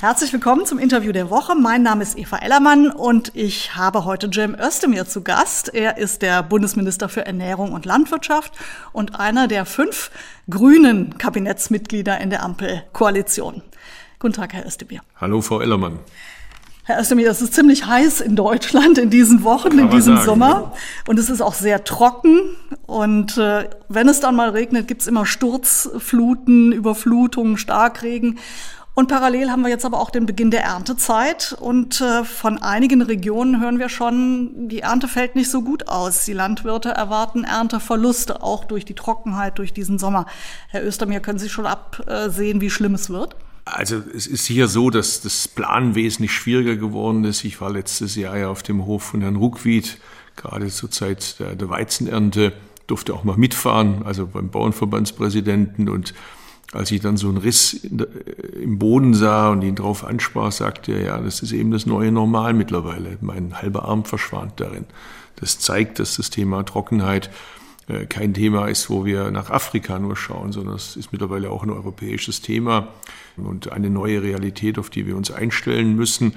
Herzlich willkommen zum Interview der Woche. Mein Name ist Eva Ellermann und ich habe heute Cem Özdemir zu Gast. Er ist der Bundesminister für Ernährung und Landwirtschaft und einer der fünf grünen Kabinettsmitglieder in der Ampelkoalition. Guten Tag, Herr Özdemir. Hallo, Frau Ellermann. Herr Özdemir, es ist ziemlich heiß in Deutschland in diesen Wochen, in diesem sagen, Sommer. Und es ist auch sehr trocken. Und äh, wenn es dann mal regnet, gibt es immer Sturzfluten, Überflutungen, Starkregen. Und parallel haben wir jetzt aber auch den Beginn der Erntezeit. Und äh, von einigen Regionen hören wir schon, die Ernte fällt nicht so gut aus. Die Landwirte erwarten Ernteverluste, auch durch die Trockenheit, durch diesen Sommer. Herr Östermir, können Sie schon absehen, wie schlimm es wird? Also es ist sicher so, dass das Plan wesentlich schwieriger geworden ist. Ich war letztes Jahr ja auf dem Hof von Herrn Ruckwied, gerade zur Zeit der, der Weizenernte, durfte auch mal mitfahren, also beim Bauernverbandspräsidenten und als ich dann so einen Riss der, im Boden sah und ihn darauf ansprach, sagte er, ja, das ist eben das neue Normal mittlerweile. Mein halber Arm verschwand darin. Das zeigt, dass das Thema Trockenheit äh, kein Thema ist, wo wir nach Afrika nur schauen, sondern es ist mittlerweile auch ein europäisches Thema und eine neue Realität, auf die wir uns einstellen müssen.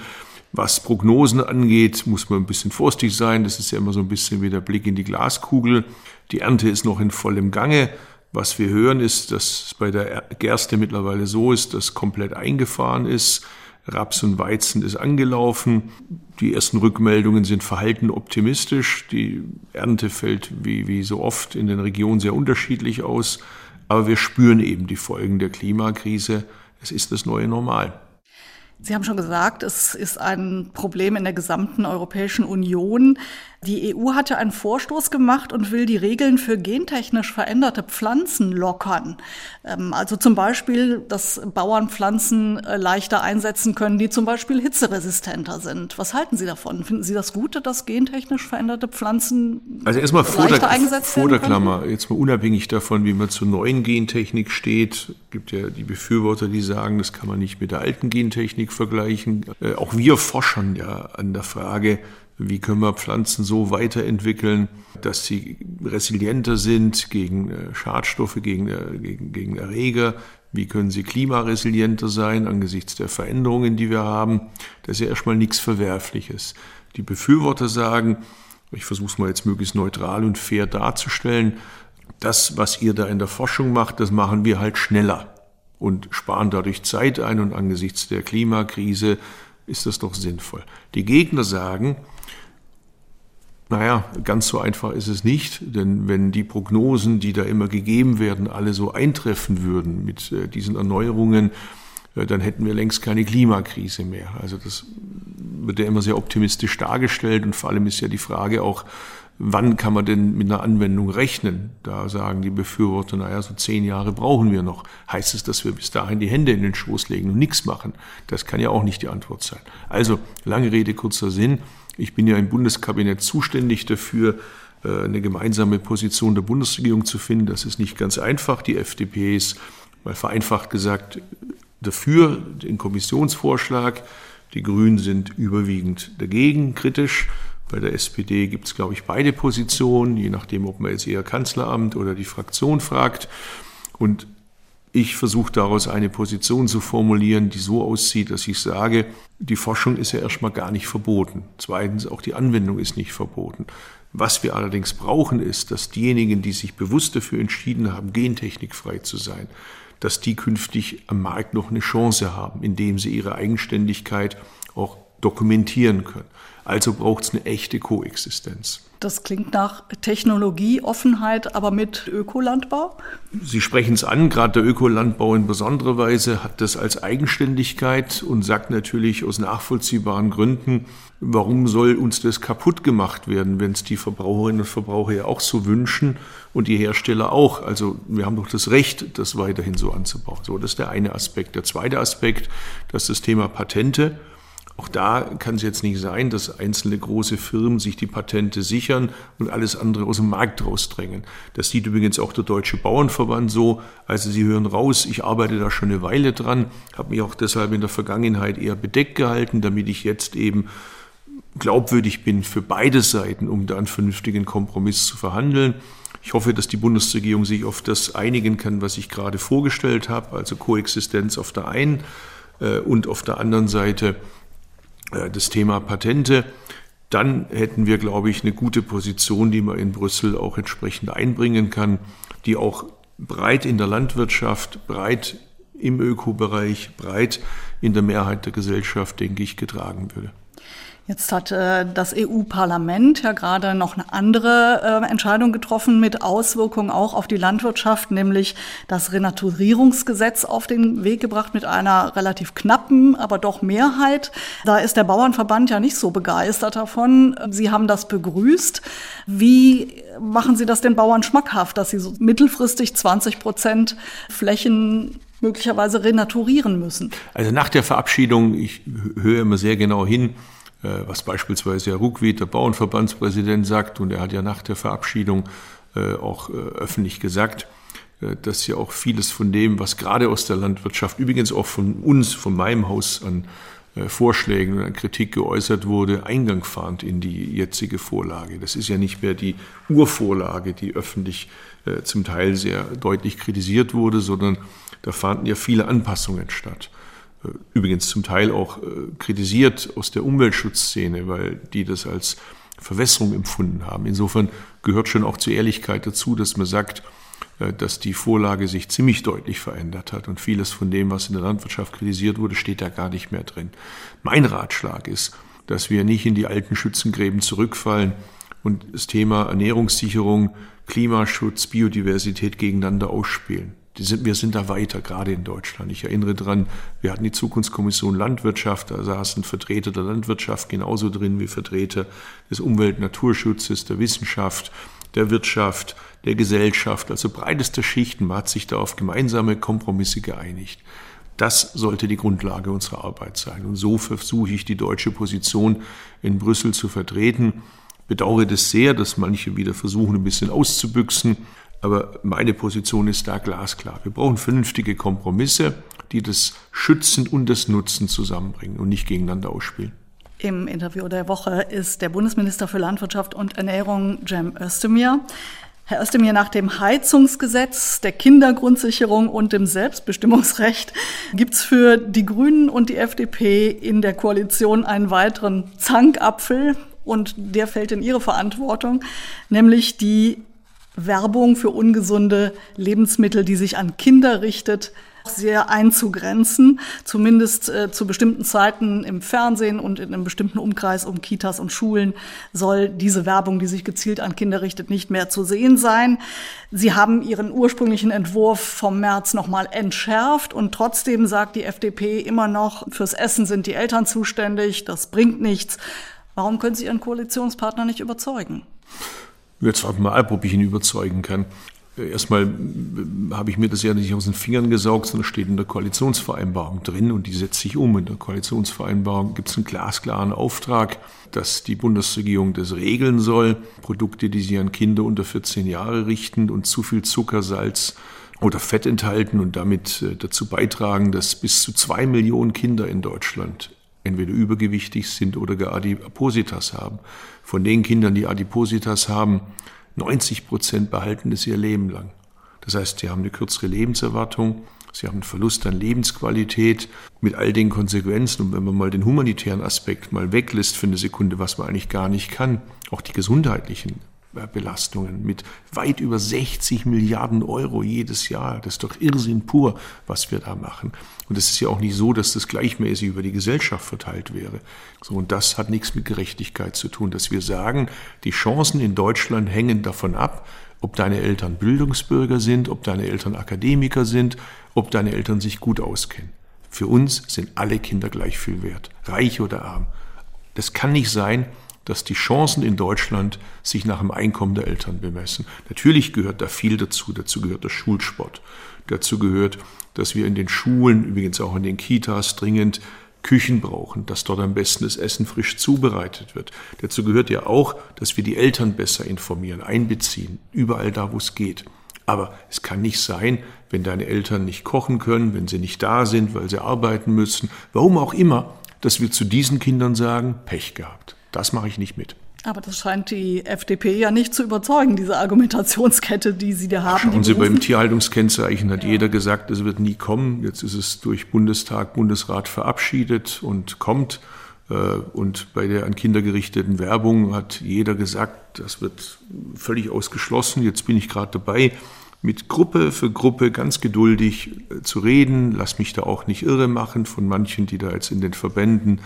Was Prognosen angeht, muss man ein bisschen vorsichtig sein. Das ist ja immer so ein bisschen wie der Blick in die Glaskugel. Die Ernte ist noch in vollem Gange. Was wir hören, ist, dass es bei der Gerste mittlerweile so ist, dass komplett eingefahren ist. Raps und Weizen ist angelaufen. Die ersten Rückmeldungen sind verhalten optimistisch. Die Ernte fällt wie, wie so oft in den Regionen sehr unterschiedlich aus. Aber wir spüren eben die Folgen der Klimakrise. Es ist das neue Normal. Sie haben schon gesagt, es ist ein Problem in der gesamten Europäischen Union. Die EU hat ja einen Vorstoß gemacht und will die Regeln für gentechnisch veränderte Pflanzen lockern. Ähm, also zum Beispiel, dass Bauern Pflanzen äh, leichter einsetzen können, die zum Beispiel hitzeresistenter sind. Was halten Sie davon? Finden Sie das Gute, dass gentechnisch veränderte Pflanzen also erstmal vor leichter der, eingesetzt vor der Klammer, jetzt mal unabhängig davon, wie man zur neuen Gentechnik steht, Es gibt ja die Befürworter, die sagen, das kann man nicht mit der alten Gentechnik vergleichen. Äh, auch wir forschen ja an der Frage, wie können wir Pflanzen so weiterentwickeln, dass sie resilienter sind gegen äh, Schadstoffe, gegen, äh, gegen, gegen Erreger? Wie können sie klimaresilienter sein angesichts der Veränderungen, die wir haben? Das ist ja erstmal nichts Verwerfliches. Die Befürworter sagen, ich versuche es mal jetzt möglichst neutral und fair darzustellen, das, was ihr da in der Forschung macht, das machen wir halt schneller und sparen dadurch Zeit ein und angesichts der Klimakrise ist das doch sinnvoll. Die Gegner sagen, naja, ganz so einfach ist es nicht, denn wenn die Prognosen, die da immer gegeben werden, alle so eintreffen würden mit äh, diesen Erneuerungen, äh, dann hätten wir längst keine Klimakrise mehr. Also das wird ja immer sehr optimistisch dargestellt und vor allem ist ja die Frage auch, wann kann man denn mit einer Anwendung rechnen? Da sagen die Befürworter, naja, so zehn Jahre brauchen wir noch. Heißt es, dass wir bis dahin die Hände in den Schoß legen und nichts machen? Das kann ja auch nicht die Antwort sein. Also, lange Rede, kurzer Sinn. Ich bin ja im Bundeskabinett zuständig dafür, äh, eine gemeinsame Position der Bundesregierung zu finden. Das ist nicht ganz einfach. Die FDP ist, mal vereinfacht gesagt, dafür den Kommissionsvorschlag. Die Grünen sind überwiegend dagegen, kritisch. Bei der SPD gibt es, glaube ich, beide Positionen, je nachdem, ob man jetzt eher Kanzleramt oder die Fraktion fragt. Und ich versuche daraus eine Position zu formulieren, die so aussieht, dass ich sage, die Forschung ist ja erstmal gar nicht verboten. Zweitens, auch die Anwendung ist nicht verboten. Was wir allerdings brauchen, ist, dass diejenigen, die sich bewusst dafür entschieden haben, gentechnikfrei zu sein, dass die künftig am Markt noch eine Chance haben, indem sie ihre Eigenständigkeit auch dokumentieren können. Also braucht es eine echte Koexistenz. Das klingt nach Technologieoffenheit, aber mit Ökolandbau? Sie sprechen es an, gerade der Ökolandbau in besonderer Weise hat das als Eigenständigkeit und sagt natürlich aus nachvollziehbaren Gründen, warum soll uns das kaputt gemacht werden, wenn es die Verbraucherinnen und Verbraucher ja auch so wünschen und die Hersteller auch. Also wir haben doch das Recht, das weiterhin so anzubauen. So, das ist der eine Aspekt. Der zweite Aspekt, das ist das Thema Patente. Auch da kann es jetzt nicht sein, dass einzelne große Firmen sich die Patente sichern und alles andere aus dem Markt rausdrängen. Das sieht übrigens auch der Deutsche Bauernverband so. Also Sie hören raus, ich arbeite da schon eine Weile dran, habe mich auch deshalb in der Vergangenheit eher bedeckt gehalten, damit ich jetzt eben glaubwürdig bin für beide Seiten, um da einen vernünftigen Kompromiss zu verhandeln. Ich hoffe, dass die Bundesregierung sich auf das einigen kann, was ich gerade vorgestellt habe, also Koexistenz auf der einen äh, und auf der anderen Seite das Thema Patente, dann hätten wir, glaube ich, eine gute Position, die man in Brüssel auch entsprechend einbringen kann, die auch breit in der Landwirtschaft, breit im Ökobereich, breit in der Mehrheit der Gesellschaft, denke ich, getragen würde. Jetzt hat äh, das EU-Parlament ja gerade noch eine andere äh, Entscheidung getroffen mit Auswirkungen auch auf die Landwirtschaft, nämlich das Renaturierungsgesetz auf den Weg gebracht mit einer relativ knappen, aber doch Mehrheit. Da ist der Bauernverband ja nicht so begeistert davon. Sie haben das begrüßt. Wie machen Sie das den Bauern schmackhaft, dass sie so mittelfristig 20 Prozent Flächen möglicherweise renaturieren müssen? Also nach der Verabschiedung, ich höre immer sehr genau hin, was beispielsweise Herr Ruckwied, der Bauernverbandspräsident, sagt, und er hat ja nach der Verabschiedung äh, auch äh, öffentlich gesagt, dass ja auch vieles von dem, was gerade aus der Landwirtschaft, übrigens auch von uns, von meinem Haus an Vorschlägen und an Kritik geäußert wurde, Eingang fand in die jetzige Vorlage. Das ist ja nicht mehr die Urvorlage, die öffentlich zum Teil sehr deutlich kritisiert wurde, sondern da fanden ja viele Anpassungen statt. Äh, übrigens zum Teil auch äh, kritisiert aus der Umweltschutzszene, weil die das als Verwässerung empfunden haben. Insofern gehört schon auch zur Ehrlichkeit dazu, dass man sagt, äh, dass die Vorlage sich ziemlich deutlich verändert hat und vieles von dem, was in der Landwirtschaft kritisiert wurde, steht da gar nicht mehr drin. Mein Ratschlag ist, dass wir nicht in die alten Schützengräben zurückfallen und das Thema Ernährungssicherung, Klimaschutz, Biodiversität gegeneinander ausspielen sind, wir sind da weiter, gerade in Deutschland. Ich erinnere dran, wir hatten die Zukunftskommission Landwirtschaft, da saßen Vertreter der Landwirtschaft genauso drin wie Vertreter des Umwelt- Naturschutzes, der Wissenschaft, der Wirtschaft, der Gesellschaft, also breiteste Schichten. Man hat sich da auf gemeinsame Kompromisse geeinigt. Das sollte die Grundlage unserer Arbeit sein. Und so versuche ich die deutsche Position in Brüssel zu vertreten. Bedauere das sehr, dass manche wieder versuchen, ein bisschen auszubüchsen. Aber meine Position ist da glasklar. Wir brauchen vernünftige Kompromisse, die das Schützen und das Nutzen zusammenbringen und nicht gegeneinander ausspielen. Im Interview der Woche ist der Bundesminister für Landwirtschaft und Ernährung, Cem Özdemir. Herr Özdemir, nach dem Heizungsgesetz, der Kindergrundsicherung und dem Selbstbestimmungsrecht gibt es für die Grünen und die FDP in der Koalition einen weiteren Zankapfel und der fällt in ihre Verantwortung, nämlich die Werbung für ungesunde Lebensmittel, die sich an Kinder richtet, sehr einzugrenzen, zumindest äh, zu bestimmten Zeiten im Fernsehen und in einem bestimmten Umkreis um Kitas und Schulen soll diese Werbung, die sich gezielt an Kinder richtet, nicht mehr zu sehen sein. Sie haben ihren ursprünglichen Entwurf vom März nochmal entschärft und trotzdem sagt die FDP immer noch, fürs Essen sind die Eltern zuständig, das bringt nichts. Warum können Sie Ihren Koalitionspartner nicht überzeugen? Jetzt warten wir ab, ob ich ihn überzeugen kann. Erstmal habe ich mir das ja nicht aus den Fingern gesaugt, sondern steht in der Koalitionsvereinbarung drin und die setzt sich um. In der Koalitionsvereinbarung gibt es einen glasklaren Auftrag, dass die Bundesregierung das regeln soll. Produkte, die sich an Kinder unter 14 Jahre richten und zu viel Zucker, Salz oder Fett enthalten und damit äh, dazu beitragen, dass bis zu zwei Millionen Kinder in Deutschland entweder übergewichtig sind oder gar Adipositas haben. Von den Kindern, die Adipositas haben, 90 Prozent behalten es ihr Leben lang. Das heißt, sie haben eine kürzere Lebenserwartung, sie haben einen Verlust an Lebensqualität mit all den Konsequenzen. Und wenn man mal den humanitären Aspekt mal weglässt für eine Sekunde, was man eigentlich gar nicht kann, auch die gesundheitlichen Belastungen mit weit über 60 Milliarden Euro jedes Jahr. Das ist doch Irrsinn pur, was wir da machen. Und es ist ja auch nicht so, dass das gleichmäßig über die Gesellschaft verteilt wäre. So, und das hat nichts mit Gerechtigkeit zu tun, dass wir sagen, die Chancen in Deutschland hängen davon ab, ob deine Eltern Bildungsbürger sind, ob deine Eltern Akademiker sind, ob deine Eltern sich gut auskennen. Für uns sind alle Kinder gleich viel wert, reich oder arm. Das kann nicht sein, dass die Chancen in Deutschland sich nach dem Einkommen der Eltern bemessen. Natürlich gehört da viel dazu. Dazu gehört der Schulsport. Dazu gehört, dass wir in den Schulen, übrigens auch in den Kitas dringend Küchen brauchen, dass dort am besten das Essen frisch zubereitet wird. Dazu gehört ja auch, dass wir die Eltern besser informieren, einbeziehen, überall da, wo es geht. Aber es kann nicht sein, wenn deine Eltern nicht kochen können, wenn sie nicht da sind, weil sie arbeiten müssen, warum auch immer, dass wir zu diesen Kindern sagen, Pech gehabt. Das mache ich nicht mit. Aber das scheint die FDP ja nicht zu überzeugen, diese Argumentationskette, die Sie da haben. Schauen Sie, beim Tierhaltungskennzeichen hat ja. jeder gesagt, es wird nie kommen. Jetzt ist es durch Bundestag, Bundesrat verabschiedet und kommt. Äh, und bei der an Kinder gerichteten Werbung hat jeder gesagt, das wird völlig ausgeschlossen. Jetzt bin ich gerade dabei, mit Gruppe für Gruppe ganz geduldig äh, zu reden. Lass mich da auch nicht irre machen von manchen, die da jetzt in den Verbänden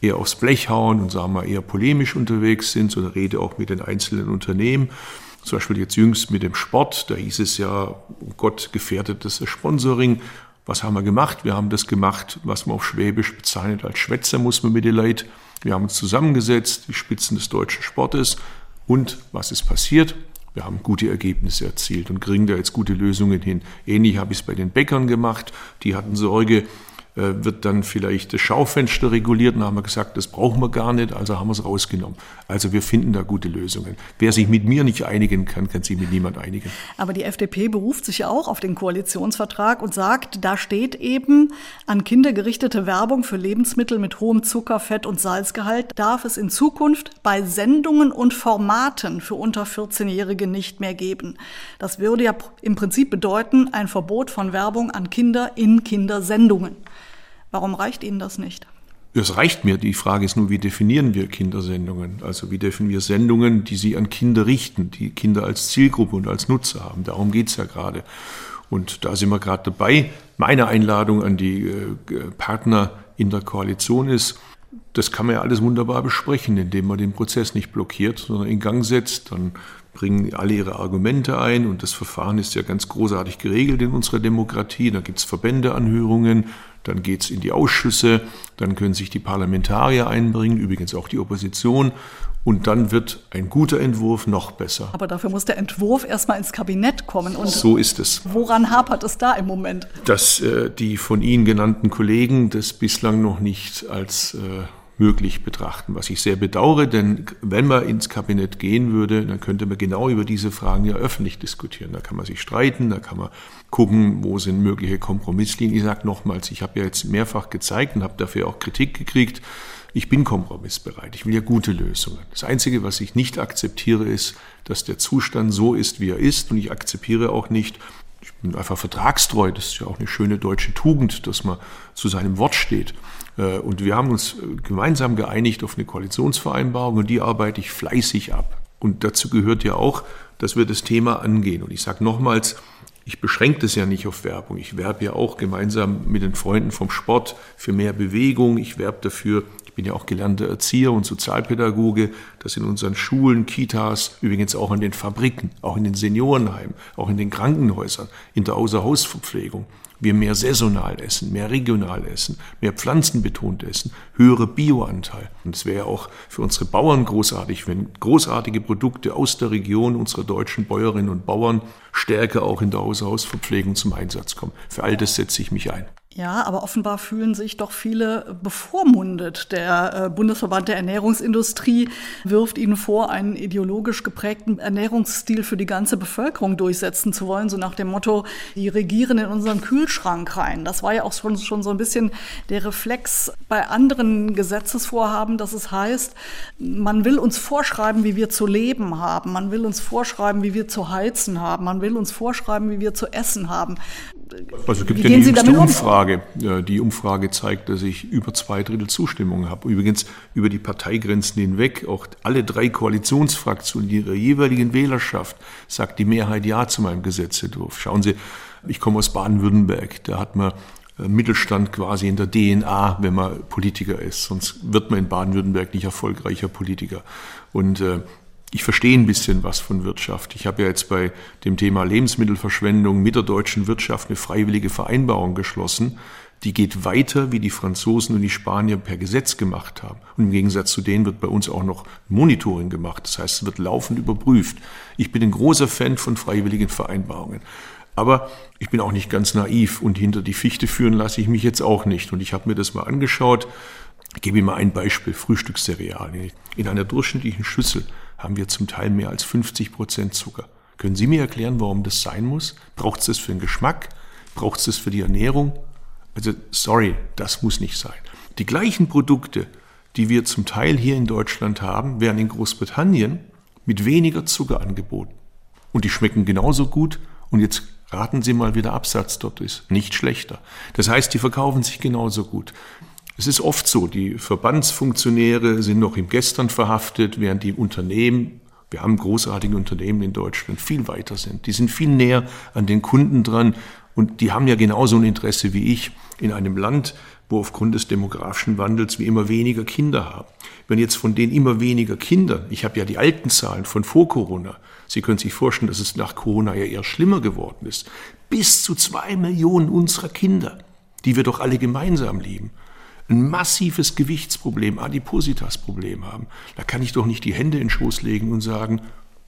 eher aufs Blech hauen und sagen wir eher polemisch unterwegs sind, sondern rede auch mit den einzelnen Unternehmen. Zum Beispiel jetzt jüngst mit dem Sport, da hieß es ja, oh Gott, gefährdetes Sponsoring. Was haben wir gemacht? Wir haben das gemacht, was man auf Schwäbisch bezeichnet als Schwätzer, muss man mit den Leid. Wir haben uns zusammengesetzt, die Spitzen des deutschen Sportes. Und was ist passiert? Wir haben gute Ergebnisse erzielt und kriegen da jetzt gute Lösungen hin. Ähnlich habe ich es bei den Bäckern gemacht. Die hatten Sorge, wird dann vielleicht das Schaufenster reguliert. Dann haben wir gesagt, das brauchen wir gar nicht, also haben wir es rausgenommen. Also wir finden da gute Lösungen. Wer sich mit mir nicht einigen kann, kann sich mit niemand einigen. Aber die FDP beruft sich ja auch auf den Koalitionsvertrag und sagt, da steht eben, an Kinder gerichtete Werbung für Lebensmittel mit hohem Zucker, Fett und Salzgehalt darf es in Zukunft bei Sendungen und Formaten für unter 14-Jährige nicht mehr geben. Das würde ja im Prinzip bedeuten, ein Verbot von Werbung an Kinder in Kindersendungen. Warum reicht Ihnen das nicht? Es reicht mir. Die Frage ist nur, wie definieren wir Kindersendungen? Also wie definieren wir Sendungen, die sie an Kinder richten, die Kinder als Zielgruppe und als Nutzer haben? Darum geht es ja gerade. Und da sind wir gerade dabei. Meine Einladung an die äh, Partner in der Koalition ist, das kann man ja alles wunderbar besprechen, indem man den Prozess nicht blockiert, sondern in Gang setzt. Dann bringen alle ihre Argumente ein und das Verfahren ist ja ganz großartig geregelt in unserer Demokratie. Da gibt es Verbändeanhörungen, dann geht es in die Ausschüsse, dann können sich die Parlamentarier einbringen, übrigens auch die Opposition. Und dann wird ein guter Entwurf noch besser. Aber dafür muss der Entwurf erstmal ins Kabinett kommen. Und so ist es. Woran hapert es da im Moment? Dass äh, die von Ihnen genannten Kollegen das bislang noch nicht als äh, möglich betrachten, was ich sehr bedauere, denn wenn man ins Kabinett gehen würde, dann könnte man genau über diese Fragen ja öffentlich diskutieren. Da kann man sich streiten, da kann man gucken, wo sind mögliche Kompromisslinien. Ich sage nochmals, ich habe ja jetzt mehrfach gezeigt und habe dafür auch Kritik gekriegt. Ich bin kompromissbereit. Ich will ja gute Lösungen. Das Einzige, was ich nicht akzeptiere, ist, dass der Zustand so ist, wie er ist. Und ich akzeptiere auch nicht, ich bin einfach vertragstreu. Das ist ja auch eine schöne deutsche Tugend, dass man zu seinem Wort steht. Äh, und wir haben uns gemeinsam geeinigt auf eine Koalitionsvereinbarung und die arbeite ich fleißig ab. Und dazu gehört ja auch, dass wir das Thema angehen. Und ich sage nochmals, ich beschränke das ja nicht auf Werbung. Ich werbe ja auch gemeinsam mit den Freunden vom Sport für mehr Bewegung. Ich werbe dafür, bin ja auch gelernter Erzieher und Sozialpädagoge, dass in unseren Schulen, Kitas, übrigens auch in den Fabriken, auch in den Seniorenheimen, auch in den Krankenhäusern, in der Außerhausverpflegung, wir mehr saisonal essen, mehr regional essen, mehr pflanzenbetont essen, höhere Bioanteil. Und es wäre auch für unsere Bauern großartig, wenn großartige Produkte aus der Region unserer deutschen Bäuerinnen und Bauern stärker auch in der Haushaltsverpflegung zum Einsatz kommen. Für all das setze ich mich ein. Ja, aber offenbar fühlen sich doch viele bevormundet. Der äh, Bundesverband der Ernährungsindustrie wirft ihnen vor, einen ideologisch geprägten Ernährungsstil für die ganze Bevölkerung durchsetzen zu wollen, so nach dem Motto, die regieren in unseren Kühlschrank rein. Das war ja auch schon, schon so ein bisschen der Reflex bei anderen Gesetzesvorhaben, dass es heißt, man will uns vorschreiben, wie wir zu leben haben, man will uns vorschreiben, wie wir zu heizen haben, man will uns vorschreiben, wie wir zu essen haben. Also es gibt ja die jüngste Umfrage. Um? Die Umfrage zeigt, dass ich über zwei Drittel Zustimmung habe. Übrigens über die Parteigrenzen hinweg. Auch alle drei Koalitionsfraktionen, ihrer jeweiligen Wählerschaft, sagt die Mehrheit Ja zu meinem Gesetzentwurf. Schauen Sie, ich komme aus Baden-Württemberg. Da hat man äh, Mittelstand quasi in der DNA, wenn man Politiker ist. Sonst wird man in Baden-Württemberg nicht erfolgreicher Politiker. Und äh, ich verstehe ein bisschen was von Wirtschaft. Ich habe ja jetzt bei dem Thema Lebensmittelverschwendung mit der deutschen Wirtschaft eine freiwillige Vereinbarung geschlossen. Die geht weiter, wie die Franzosen und die Spanier per Gesetz gemacht haben. Und im Gegensatz zu denen wird bei uns auch noch Monitoring gemacht. Das heißt, es wird laufend überprüft. Ich bin ein großer Fan von freiwilligen Vereinbarungen. Aber ich bin auch nicht ganz naiv und hinter die Fichte führen lasse ich mich jetzt auch nicht. Und ich habe mir das mal angeschaut. Ich gebe Ihnen mal ein Beispiel, Frühstückscerealien. In einer durchschnittlichen Schüssel haben wir zum Teil mehr als 50 Prozent Zucker. Können Sie mir erklären, warum das sein muss? Braucht es das für den Geschmack? Braucht es das für die Ernährung? Also, sorry, das muss nicht sein. Die gleichen Produkte, die wir zum Teil hier in Deutschland haben, werden in Großbritannien mit weniger Zucker angeboten. Und die schmecken genauso gut. Und jetzt raten Sie mal, wie der Absatz dort ist. Nicht schlechter. Das heißt, die verkaufen sich genauso gut. Es ist oft so, die Verbandsfunktionäre sind noch im Gestern verhaftet, während die Unternehmen, wir haben großartige Unternehmen in Deutschland, viel weiter sind. Die sind viel näher an den Kunden dran und die haben ja genauso ein Interesse wie ich in einem Land, wo aufgrund des demografischen Wandels wir immer weniger Kinder haben. Wenn jetzt von den immer weniger Kindern, ich habe ja die alten Zahlen von vor Corona, Sie können sich vorstellen, dass es nach Corona ja eher schlimmer geworden ist, bis zu zwei Millionen unserer Kinder, die wir doch alle gemeinsam lieben, ein massives Gewichtsproblem, Adipositas-Problem haben. Da kann ich doch nicht die Hände in den Schoß legen und sagen,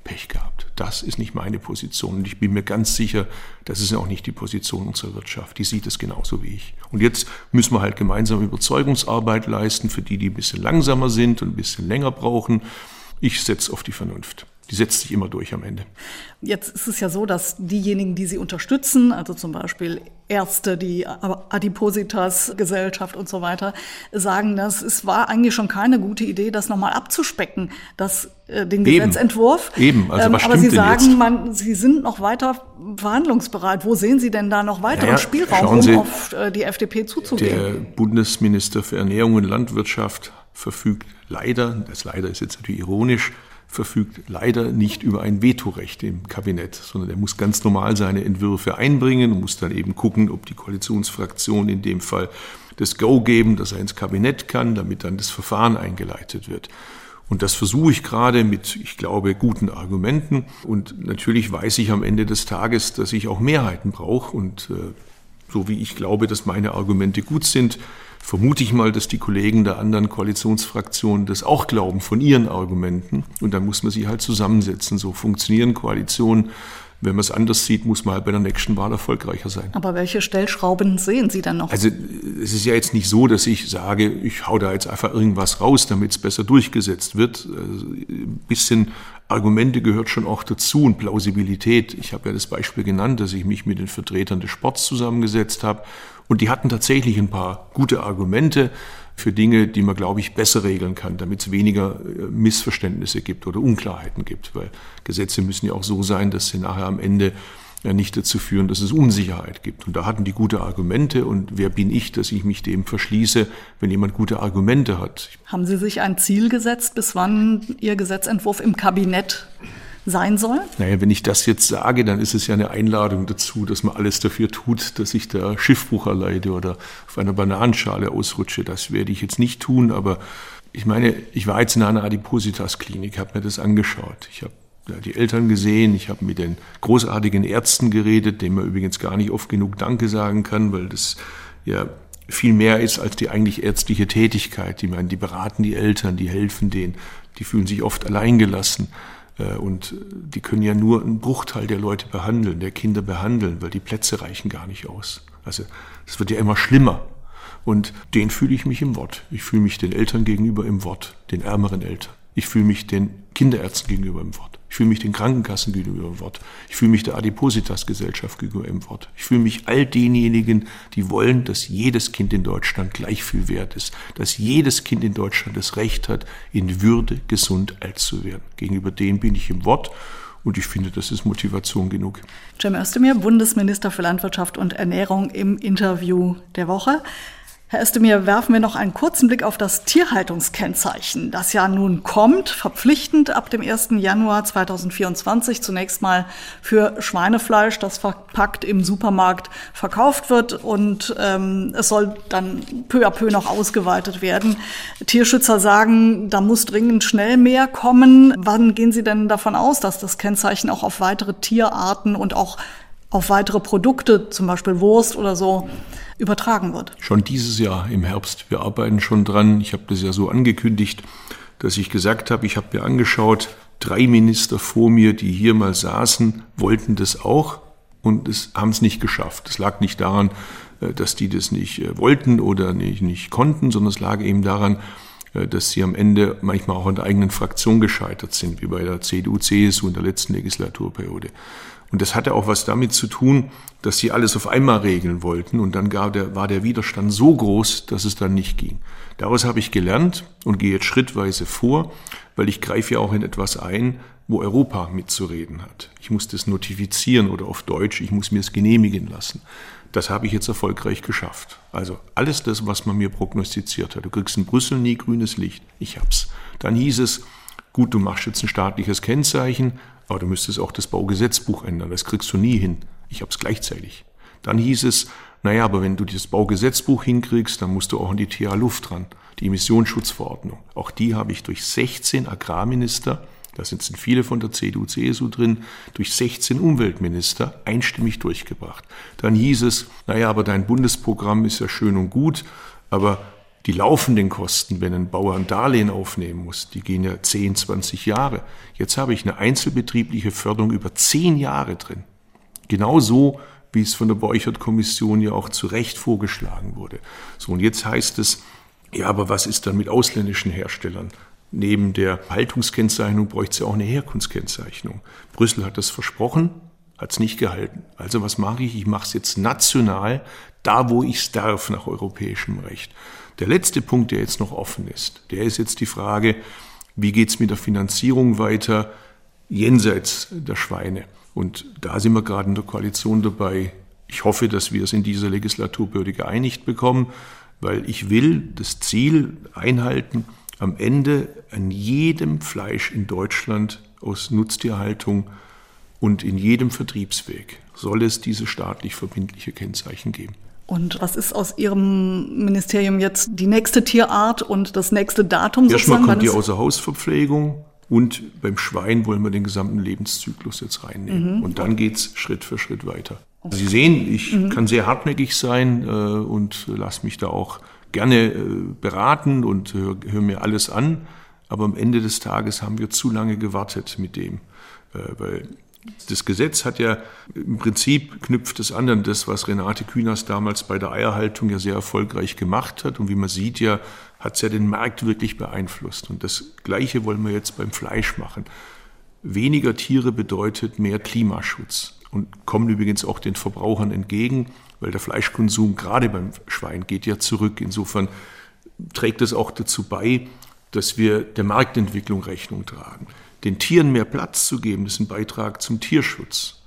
Pech gehabt. Das ist nicht meine Position. Und ich bin mir ganz sicher, das ist auch nicht die Position unserer Wirtschaft. Die sieht es genauso wie ich. Und jetzt müssen wir halt gemeinsam Überzeugungsarbeit leisten für die, die ein bisschen langsamer sind und ein bisschen länger brauchen. Ich setze auf die Vernunft die setzt sich immer durch am Ende. Jetzt ist es ja so, dass diejenigen, die sie unterstützen, also zum Beispiel Ärzte, die Adipositas, Gesellschaft und so weiter, sagen, dass es war eigentlich schon keine gute Idee, das nochmal abzuspecken, das, äh, den Eben. Gesetzentwurf. Eben, also ähm, was Aber Sie sagen, man, Sie sind noch weiter verhandlungsbereit. Wo sehen Sie denn da noch weiteren naja, Spielraum, um Sie, auf äh, die FDP zuzugehen? Der Bundesminister für Ernährung und Landwirtschaft verfügt leider, das leider ist jetzt natürlich ironisch, verfügt leider nicht über ein Vetorecht im Kabinett, sondern er muss ganz normal seine Entwürfe einbringen und muss dann eben gucken, ob die Koalitionsfraktion in dem Fall das Go geben, dass er ins Kabinett kann, damit dann das Verfahren eingeleitet wird. Und das versuche ich gerade mit, ich glaube, guten Argumenten. Und natürlich weiß ich am Ende des Tages, dass ich auch Mehrheiten brauche. Und äh, so wie ich glaube, dass meine Argumente gut sind, vermute ich mal, dass die Kollegen der anderen Koalitionsfraktionen das auch glauben von ihren Argumenten. Und dann muss man sie halt zusammensetzen. So funktionieren Koalitionen. Wenn man es anders sieht, muss man halt bei der nächsten Wahl erfolgreicher sein. Aber welche Stellschrauben sehen Sie dann noch? Also es ist ja jetzt nicht so, dass ich sage, ich hau da jetzt einfach irgendwas raus, damit es besser durchgesetzt wird. Also, ein bisschen Argumente gehört schon auch dazu und Plausibilität. Ich habe ja das Beispiel genannt, dass ich mich mit den Vertretern des Sports zusammengesetzt habe und die hatten tatsächlich ein paar gute Argumente für Dinge, die man, glaube ich, besser regeln kann, damit es weniger äh, Missverständnisse gibt oder Unklarheiten gibt. Weil Gesetze müssen ja auch so sein, dass sie nachher am Ende ja nicht dazu führen, dass es Unsicherheit gibt. Und da hatten die gute Argumente. Und wer bin ich, dass ich mich dem verschließe, wenn jemand gute Argumente hat? Haben Sie sich ein Ziel gesetzt, bis wann Ihr Gesetzentwurf im Kabinett sein soll? Naja, wenn ich das jetzt sage, dann ist es ja eine Einladung dazu, dass man alles dafür tut, dass ich da Schiffbruch erleide oder auf einer Bananenschale ausrutsche. Das werde ich jetzt nicht tun, aber ich meine, ich war jetzt in einer Adipositas-Klinik, habe mir das angeschaut. Ich habe die Eltern gesehen, ich habe mit den großartigen Ärzten geredet, denen man übrigens gar nicht oft genug Danke sagen kann, weil das ja viel mehr ist als die eigentlich ärztliche Tätigkeit. Die meinen, die beraten die Eltern, die helfen denen, die fühlen sich oft alleingelassen. Äh, und die können ja nur einen Bruchteil der Leute behandeln, der Kinder behandeln, weil die Plätze reichen gar nicht aus. Also es wird ja immer schlimmer. Und den fühle ich mich im Wort. Ich fühle mich den Eltern gegenüber im Wort, den ärmeren Eltern. Ich fühle mich den Kinderärzten gegenüber im Wort. Ich fühle mich den Krankenkassen gegenüber im Wort. Ich fühle mich der Adipositas-Gesellschaft gegenüber im Wort. Ich fühle mich all denjenigen, die wollen, dass jedes Kind in Deutschland gleich viel wert ist. Dass jedes Kind in Deutschland das Recht hat, in Würde gesund alt zu werden. Gegenüber denen bin ich im Wort. Und ich finde, das ist Motivation genug. Cem Özdemir, Bundesminister für Landwirtschaft und Ernährung im Interview der Woche. Herr Özdemir, werfen wir noch einen kurzen Blick auf das Tierhaltungskennzeichen, das ja nun kommt, verpflichtend ab dem 1. Januar 2024 zunächst mal für Schweinefleisch, das verpackt im Supermarkt verkauft wird und ähm, es soll dann peu à peu noch ausgeweitet werden. Tierschützer sagen, da muss dringend schnell mehr kommen. Wann gehen Sie denn davon aus, dass das Kennzeichen auch auf weitere Tierarten und auch auf weitere Produkte, zum Beispiel Wurst oder so, übertragen wird. Schon dieses Jahr im Herbst. Wir arbeiten schon dran. Ich habe das ja so angekündigt, dass ich gesagt habe, ich habe mir angeschaut, drei Minister vor mir, die hier mal saßen, wollten das auch und haben es nicht geschafft. Es lag nicht daran, äh, dass die das nicht äh, wollten oder nicht, nicht konnten, sondern es lag eben daran, äh, dass sie am Ende manchmal auch an der eigenen Fraktion gescheitert sind, wie bei der CDU, CSU in der letzten Legislaturperiode. Und das hatte auch was damit zu tun, dass sie alles auf einmal regeln wollten. Und dann der, war der Widerstand so groß, dass es dann nicht ging. Daraus habe ich gelernt und gehe jetzt schrittweise vor, weil ich greife ja auch in etwas ein, wo Europa mitzureden hat. Ich muss das notifizieren oder auf Deutsch, ich muss mir es genehmigen lassen. Das habe ich jetzt erfolgreich geschafft. Also alles das, was man mir prognostiziert hat. Du kriegst in Brüssel nie grünes Licht. Ich hab's. Dann hieß es, gut, du machst jetzt ein staatliches Kennzeichen, aber du müsstest auch das Baugesetzbuch ändern. Das kriegst du nie hin. Ich hab's gleichzeitig. Dann hieß es, naja, aber wenn du das Baugesetzbuch hinkriegst, dann musst du auch an die TH Luft dran, die Emissionsschutzverordnung. Auch die habe ich durch 16 Agrarminister da sind viele von der CDU, CSU drin, durch 16 Umweltminister einstimmig durchgebracht. Dann hieß es, naja, aber dein Bundesprogramm ist ja schön und gut, aber die laufenden Kosten, wenn ein Bauer ein Darlehen aufnehmen muss, die gehen ja 10, 20 Jahre. Jetzt habe ich eine einzelbetriebliche Förderung über 10 Jahre drin. Genauso wie es von der Beuchert-Kommission ja auch zu Recht vorgeschlagen wurde. So, und jetzt heißt es, ja, aber was ist dann mit ausländischen Herstellern? Neben der Haltungskennzeichnung bräuchte es ja auch eine Herkunftskennzeichnung. Brüssel hat das versprochen, hat es nicht gehalten. Also was mache ich? Ich mache es jetzt national, da wo ich es darf, nach europäischem Recht. Der letzte Punkt, der jetzt noch offen ist, der ist jetzt die Frage, wie geht es mit der Finanzierung weiter jenseits der Schweine? Und da sind wir gerade in der Koalition dabei. Ich hoffe, dass wir es in dieser Legislaturperiode geeinigt bekommen, weil ich will das Ziel einhalten, am Ende an jedem Fleisch in Deutschland aus Nutztierhaltung und in jedem Vertriebsweg soll es diese staatlich verbindliche Kennzeichen geben. Und was ist aus Ihrem Ministerium jetzt die nächste Tierart und das nächste Datum? Erstmal kommt die Außerhausverpflegung und beim Schwein wollen wir den gesamten Lebenszyklus jetzt reinnehmen. Mhm. Und dann geht es Schritt für Schritt weiter. Sie sehen, ich mhm. kann sehr hartnäckig sein äh, und lasse mich da auch gerne äh, beraten und höre hör mir alles an. Aber am Ende des Tages haben wir zu lange gewartet mit dem, äh, weil das Gesetz hat ja im Prinzip knüpft es an an das, was Renate Künast damals bei der Eierhaltung ja sehr erfolgreich gemacht hat. Und wie man sieht ja, hat es ja den Markt wirklich beeinflusst. Und das Gleiche wollen wir jetzt beim Fleisch machen. Weniger Tiere bedeutet mehr Klimaschutz und kommen übrigens auch den Verbrauchern entgegen weil der Fleischkonsum gerade beim Schwein geht ja zurück. Insofern trägt es auch dazu bei, dass wir der Marktentwicklung Rechnung tragen. Den Tieren mehr Platz zu geben, ist ein Beitrag zum Tierschutz.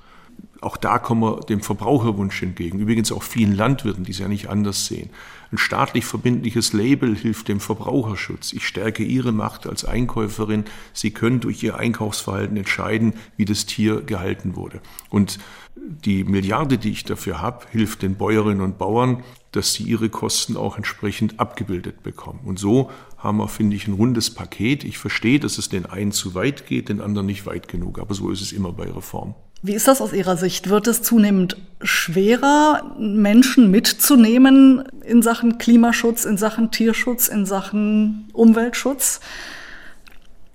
Auch da kommen wir dem Verbraucherwunsch entgegen. Übrigens auch vielen Landwirten, die es ja nicht anders sehen. Ein staatlich verbindliches Label hilft dem Verbraucherschutz. Ich stärke Ihre Macht als Einkäuferin. Sie können durch Ihr Einkaufsverhalten entscheiden, wie das Tier gehalten wurde. Und die Milliarde, die ich dafür habe, hilft den Bäuerinnen und Bauern, dass sie ihre Kosten auch entsprechend abgebildet bekommen. Und so haben wir, finde ich, ein rundes Paket. Ich verstehe, dass es den einen zu weit geht, den anderen nicht weit genug. Aber so ist es immer bei Reform. Wie ist das aus Ihrer Sicht? Wird es zunehmend schwerer, Menschen mitzunehmen in Sachen Klimaschutz, in Sachen Tierschutz, in Sachen Umweltschutz?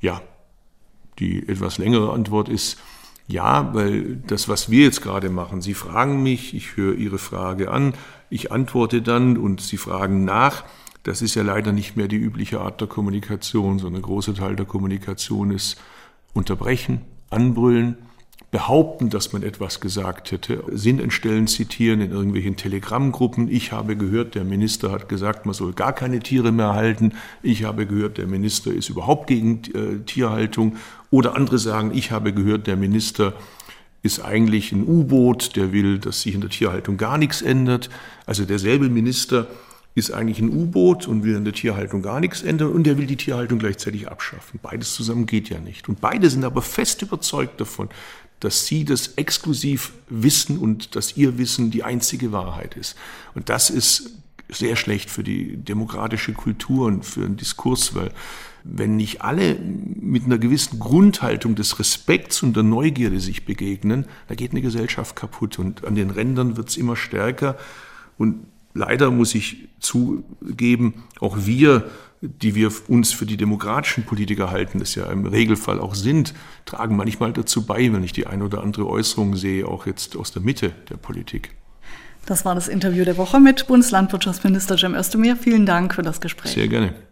Ja, die etwas längere Antwort ist ja, weil das, was wir jetzt gerade machen, Sie fragen mich, ich höre Ihre Frage an, ich antworte dann und Sie fragen nach. Das ist ja leider nicht mehr die übliche Art der Kommunikation, sondern ein großer Teil der Kommunikation ist unterbrechen, anbrüllen, behaupten, dass man etwas gesagt hätte, Sinn entstellen, zitieren in irgendwelchen Telegrammgruppen. Ich habe gehört, der Minister hat gesagt, man soll gar keine Tiere mehr halten. Ich habe gehört, der Minister ist überhaupt gegen äh, Tierhaltung. Oder andere sagen, ich habe gehört, der Minister ist eigentlich ein U-Boot, der will, dass sich in der Tierhaltung gar nichts ändert. Also derselbe Minister ist eigentlich ein U-Boot und will in der Tierhaltung gar nichts ändern und der will die Tierhaltung gleichzeitig abschaffen. Beides zusammen geht ja nicht. Und beide sind aber fest überzeugt davon, dass sie das exklusiv wissen und dass ihr Wissen die einzige Wahrheit ist. Und das ist sehr schlecht für die demokratische Kultur und für den Diskurs, weil wenn nicht alle mit einer gewissen Grundhaltung des Respekts und der Neugierde sich begegnen, da geht eine Gesellschaft kaputt und an den Rändern wird es immer stärker. Und leider muss ich zugeben, auch wir die wir uns für die demokratischen Politiker halten, das ja im Regelfall auch sind, tragen manchmal dazu bei, wenn ich die ein oder andere Äußerung sehe, auch jetzt aus der Mitte der Politik. Das war das Interview der Woche mit Bundeslandwirtschaftsminister Cem Özdemir. Vielen Dank für das Gespräch. Sehr gerne.